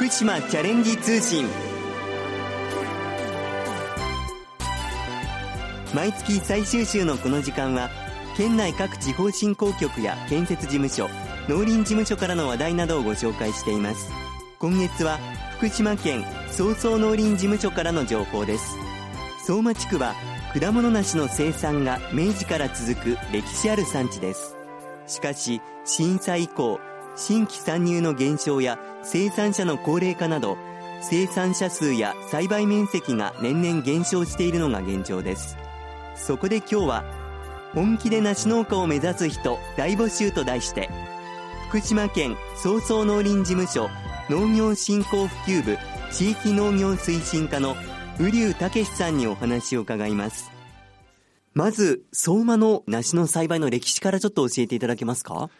福島チャレンジ通信。毎月最終週のこの時間は県内各地方振興局や建設事務所農林事務所からの話題などをご紹介しています。今月は福島県総総農林事務所からの情報です。相馬地区は果物梨の生産が明治から続く歴史ある産地です。しかし震災以降新規参入の減少や生産者の高齢化など生産者数や栽培面積が年々減少しているのが現状です。そこで今日は本気で梨農家を目指す人大募集と題して福島県総総農林事務所農業振興普及部地域農業推進課の瓜生武さんにお話を伺います。まず相馬の梨の栽培の歴史からちょっと教えていただけますか？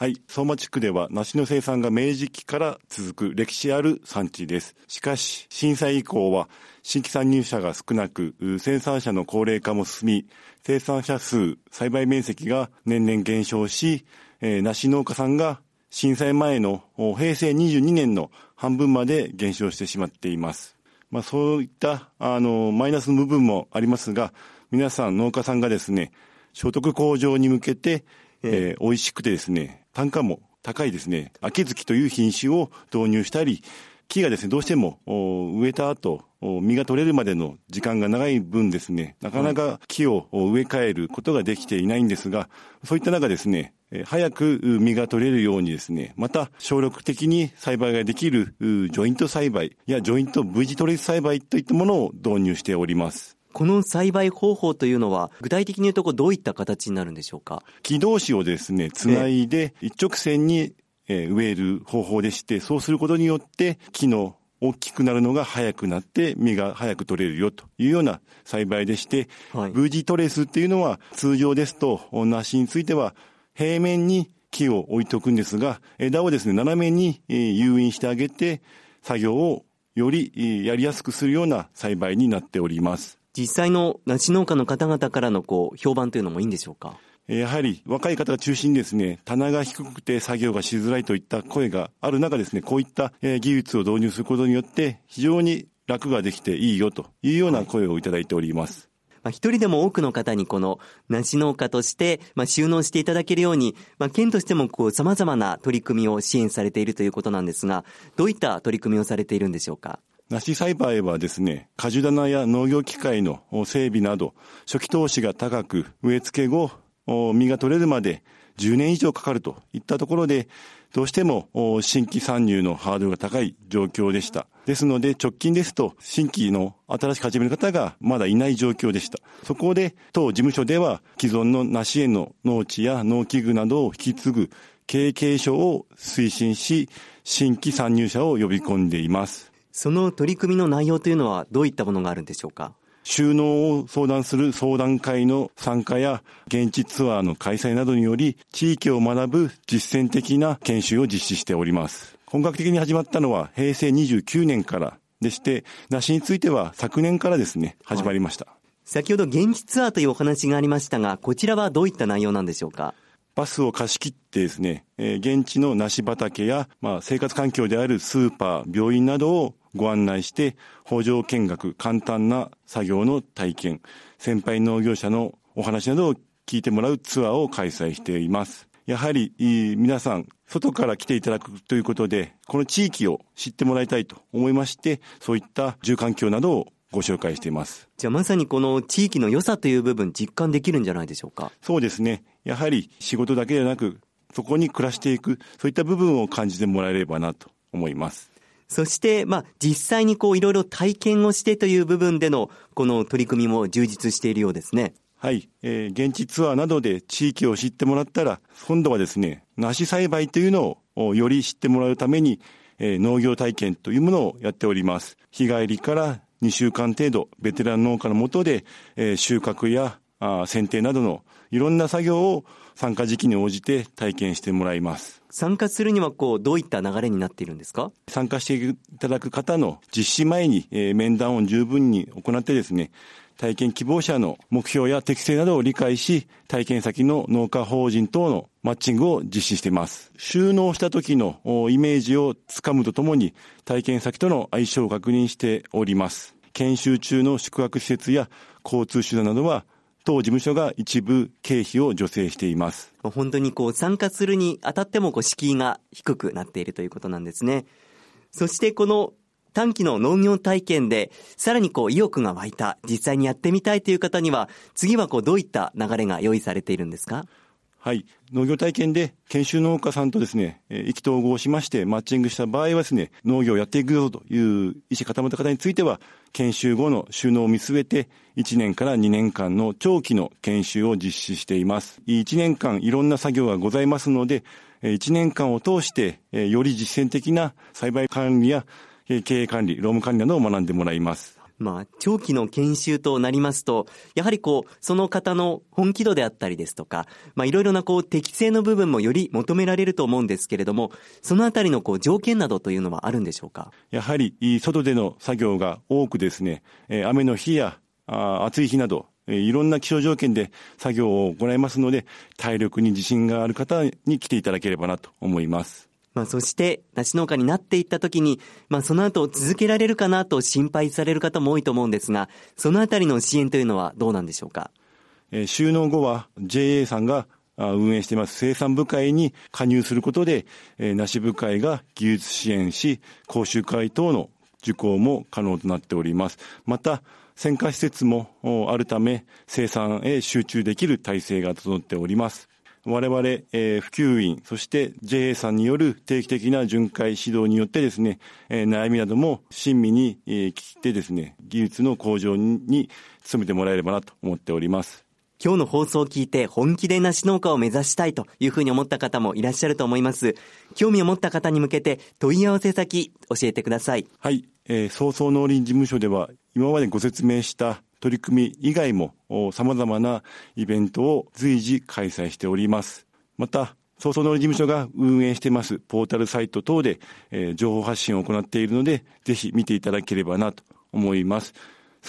はい。相馬地区では梨の生産が明治期から続く歴史ある産地です。しかし、震災以降は新規参入者が少なく、生産者の高齢化も進み、生産者数、栽培面積が年々減少し、えー、梨農家さんが震災前の平成22年の半分まで減少してしまっています。まあそういった、あの、マイナスの部分もありますが、皆さん農家さんがですね、所得向上に向けて、えー、美味しくてですね、単価も高いですね、秋月という品種を導入したり、木がですね、どうしても植えた後、実が取れるまでの時間が長い分ですね、なかなか木を植え替えることができていないんですが、そういった中ですね、早く実が取れるようにですね、また省力的に栽培ができるジョイント栽培やジョイント V 字トレス栽培といったものを導入しております。この栽培方法というのは、具体的に言うとどういった形になるんでしょうか？木同士をですね、つないで一直線に植える方法でして、そうすることによって木の大きくなるのが早くなって実が早く取れるよというような栽培でして、はい、V 字トレスっていうのは通常ですと梨については平面に木を置いておくんですが、枝をですね、斜めに誘引してあげて作業をよりやりやすくするような栽培になっております。実際の梨農家の方々からのこう評判というのもいいんでしょうか？やはり若い方が中心にですね、棚が低くて作業がしづらいといった声がある中ですね、こういった技術を導入することによって非常に楽ができていいよというような声をいただいております。まあ、一人でも多くの方にこの梨農家として、まあ、収納していただけるように、まあ、県としてもこう様々な取り組みを支援されているということなんですが、どういった取り組みをされているんでしょうか？梨栽培はですね、果樹棚や農業機械の整備など、初期投資が高く、植え付け後、実が取れるまで10年以上かかるといったところで、どうしても新規参入のハードルが高い状況でした。ですので直近ですと新規の新しく始める方がまだいない状況でした。そこで当事務所では既存の梨園の農地や農機具などを引き継ぐ経営継承を推進し、新規参入者を呼び込んでいます。その取り組みの内容というのはどういったものがあるんでしょうか？収納を相談する相談会の参加や現地ツアーの開催などにより地域を学ぶ実践的な研修を実施しております。本格的に始まったのは平成29年からでして、梨については昨年からですね、始まりました。はい、先ほど現地ツアーというお話がありましたが、こちらはどういった内容なんでしょうか？バスを貸し切ってですね、えー、現地の梨畑や、まあ、生活環境であるスーパー、病院などをご案内して、補助見学、簡単な作業の体験、先輩農業者のお話などを聞いてもらうツアーを開催しています。やはり皆さん、外から来ていただくということで、この地域を知ってもらいたいと思いまして、そういった住環境などをご紹介しています。じゃあまさにこの地域の良さという部分実感できるんじゃないでしょうか？そうですね。やはり仕事だけでなく、そこに暮らしていく、そういった部分を感じてもらえればなと思います。そして、まあ、実際にこう、いろいろ体験をしてという部分での、この取り組みも充実しているようですね。はい。えー、現地ツアーなどで地域を知ってもらったら、今度はですね、梨栽培というのをより知ってもらうために、えー、農業体験というものをやっております。日帰りから2週間程度、ベテラン農家のもとで、えー、収穫やあ剪定などのいろんな作業を参加時期に応じて体験してもらいます。参加するにはこう、どういった流れになっているんですか？参加していただく方の実施前に、えー、面談を十分に行ってですね、体験希望者の目標や適性などを理解し、体験先の農家法人等のマッチングを実施しています。収納した時のイメージをつかむとともに、体験先との相性を確認しております。研修中の宿泊施設や交通手段などは、当事務所が一部経費を助成しています。本当にこう参加するにあたってもこう敷居が低くなっているということなんですね。そしてこの短期の農業体験で、さらにこう意欲が湧いた、実際にやってみたいという方には、次はこうどういった流れが用意されているんですか？はい。農業体験で研修農家さんとですね、意気投合しましてマッチングした場合はですね、農業をやっていくぞという意思固めた方については、研修後の収納を見据えて、1年から2年間の長期の研修を実施しています。1年間いろんな作業がございますので、1年間を通して、より実践的な栽培管理や経営管理、労務管理などを学んでもらいます。まあ、長期の研修となりますと、やはりこう、その方の本気度であったりですとか、まあ、いろいろなこう、適正の部分もより求められると思うんですけれども、そのあたりのこう、条件などというのはあるんでしょうか？やはり、外での作業が多くですね、雨の日や暑い日など、いろんな気象条件で作業を行いますので、体力に自信がある方に来ていただければなと思います。まあ、そして、梨農家になっていったときに、まあ、その後続けられるかなと心配される方も多いと思うんですが、そのあたりの支援というのはどうなんでしょうか？えー、収納後は JA さんが運営しています生産部会に加入することで、えー、梨部会が技術支援し、講習会等の受講も可能となっております。また、選果施設もあるため、生産へ集中できる体制が整っております。我々、えー、普及員、そして JA さんによる定期的な巡回指導によってですね、えー、悩みなども親身に、えー、聞いてですね、技術の向上に努めてもらえればなと思っております。今日の放送を聞いて本気で梨農家を目指したいというふうに思った方もいらっしゃると思います。興味を持った方に向けて問い合わせ先教えてください。はい。えー、早々農林事務所では今までご説明した取り組み以外も様々なイベントを随時開催しております。また、早々農林事務所が運営していますポータルサイト等で、えー、情報発信を行っているので、ぜひ見ていただければなと思います。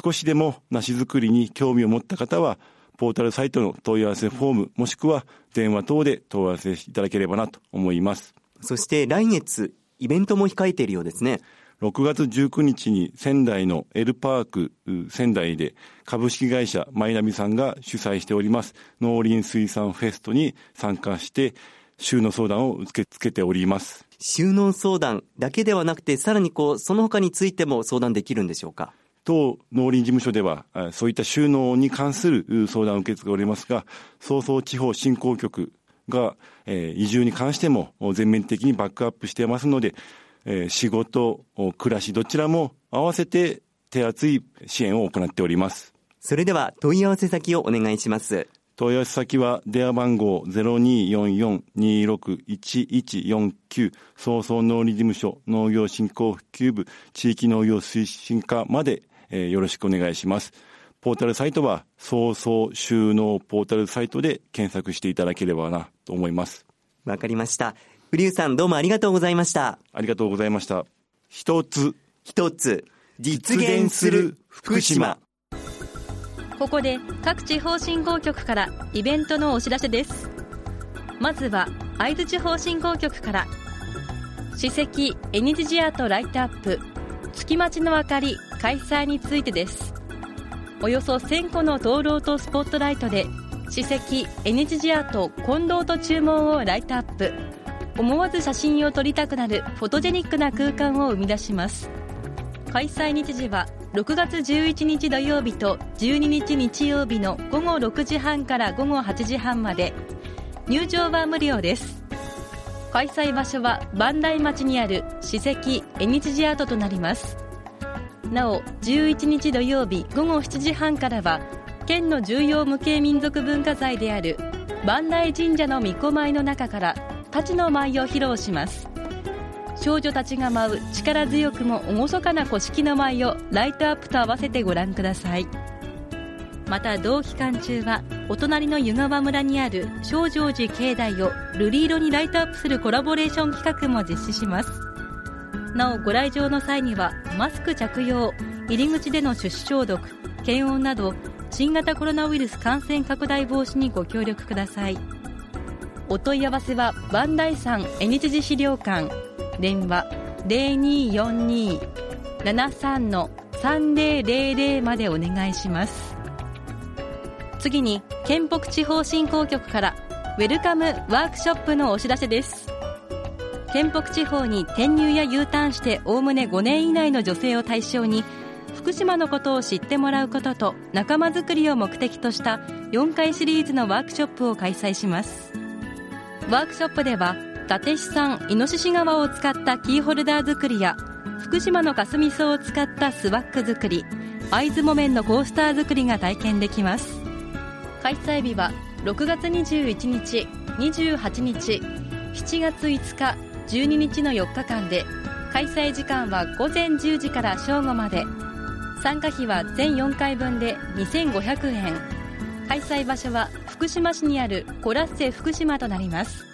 少しでも梨作りに興味を持った方は、ポータルサイトの問い合わせフォーム、もしくは電話等で問い合わせいただければなと思います。そして来月、イベントも控えているようですね。6月19日に仙台のエルパーク仙台で株式会社マイナビさんが主催しております農林水産フェストに参加して収納相談を受け付けております。収納相談だけではなくて、さらにこう、その他についても相談できるんでしょうか？当農林事務所では、そういった収納に関する相談を受け付けておりますが、早々地方振興局が、え移住に関しても全面的にバックアップしていますので、えー、仕事、暮らしどちらも合わせて手厚い支援を行っております。それでは問い合わせ先をお願いします。問い合わせ先は電話番号0244-261149総総農林事務所農業振興普及部地域農業推進課まで、えー、よろしくお願いします。ポータルサイトは、総総収納ポータルサイトで検索していただければなと思います。わかりました。古生さんどうもありがとうございました。ありがとうございました。一つ、一つ、実現する福島。ここで各地方振興局からイベントのお知らせです。まずは会津地方振興局から、史跡エニジジアートライトアップ月待ちの明かり開催についてです。およそ1000個の灯籠とスポットライトで史跡エニジジアート近藤と注文をライトアップ。思わず写真を撮りたくなるフォトジェニックな空間を生み出します。開催日時は6月11日土曜日と12日日曜日の午後6時半から午後8時半まで。入場は無料です。開催場所は磐梯町にある史跡縁日アートとなります。なお11日土曜日午後7時半からは県の重要無形民族文化財である磐梯神社の巫女舞の中から太刀の舞を披露します。少女たちが舞う力強くも厳かな古式の舞をライトアップと合わせてご覧ください。また同期間中はお隣の湯川村にある少城寺境内を瑠璃色にライトアップするコラボレーション企画も実施します。なおご来場の際にはマスク着用入り口での手指消毒検温など新型コロナウイルス感染拡大防止にご協力ください。お問い合わせは磐梯山縁日寺資料館。電話0242-73-3000までお願いします。次に県北地方振興局からウェルカムワークショップのお知らせです。県北地方に転入や U ターンしておおむね5年以内の女性を対象に福島のことを知ってもらうことと仲間づくりを目的とした4回シリーズのワークショップを開催します。ワークショップでは伊達市産イノシシ革を使ったキーホルダー作りや福島のかすみ草を使ったスワッグ作り会津木綿のコースター作りが体験できます。開催日は6月21日28日7月5日12日の4日間で開催時間は午前10時から正午まで。参加費は全4回分で2500円。開催場所は福島市にあるコラッセ福島となります。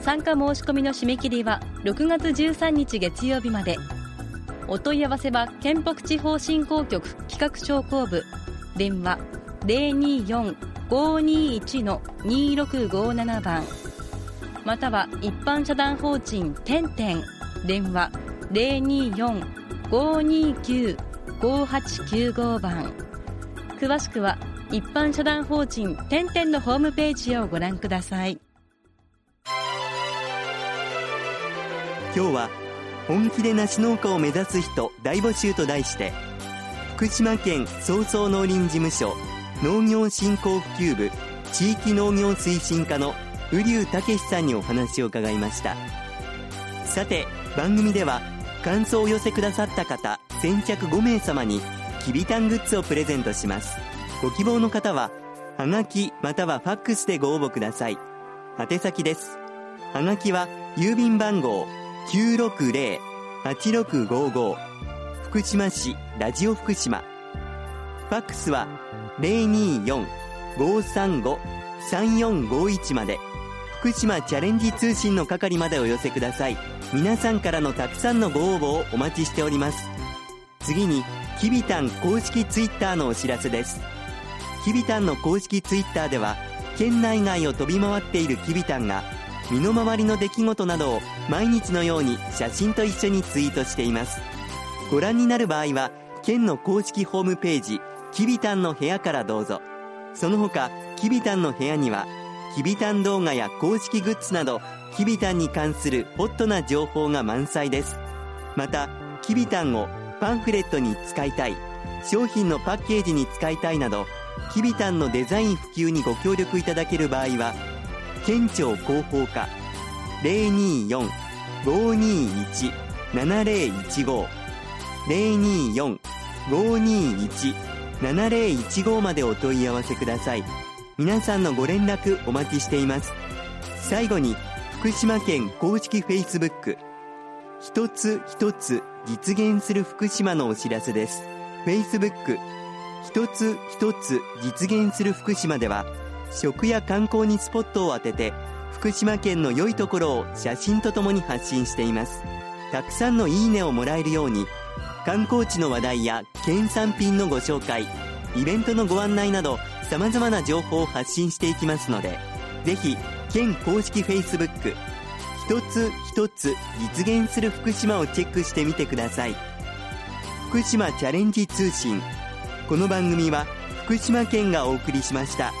参加申し込みの締め切りは6月13日月曜日まで。お問い合わせは県北地方振興局企画商工部。電話024-521-2657番。または一般社団法人てんてん。電話024-529-5895番。詳しくは一般社団法人てんてんのホームページをご覧ください。今日は本気で梨農家を目指す人大募集と題して福島県総総農林事務所農業振興普及部地域農業推進課の瓜生武さんにお話を伺いました。さて番組では感想を寄せくださった方先着5名様にきびたんグッズをプレゼントします。ご希望の方ははがきまたはファックスでご応募ください。宛先です。はがきは郵便番号960-8655福島市ラジオ福島。ファックスは024-535-3451まで。福島チャレンジ通信の係までお寄せください。皆さんからのたくさんのご応募をお待ちしております。次にきびたん公式ツイッターのお知らせです。きびたんの公式ツイッターでは県内外を飛び回っているきびたんが身の回りの出来事などを毎日のように写真と一緒にツイートしています。ご覧になる場合は県の公式ホームページきびたんの部屋からどうぞ。その他きびたんの部屋にはきびたん動画や公式グッズなどきびたんに関するホットな情報が満載です。またきびたんをパンフレットに使いたい商品のパッケージに使いたいなどきびたんのデザイン普及にご協力いただける場合は県庁広報課024-521-7015 024-521-7015までお問い合わせください。皆さんのご連絡お待ちしています。最後に福島県公式 Facebook 一つ一つ実現する福島のお知らせです。Facebook 一つ一つ実現する福島では食や観光にスポットを当てて福島県の良いところを写真とともに発信しています。たくさんのいいねをもらえるように観光地の話題や県産品のご紹介イベントのご案内など様々な情報を発信していきますのでぜひ県公式 Facebook 一つ一つ実現する福島をチェックしてみてください。福島チャレンジ通信この番組は福島県がお送りしました。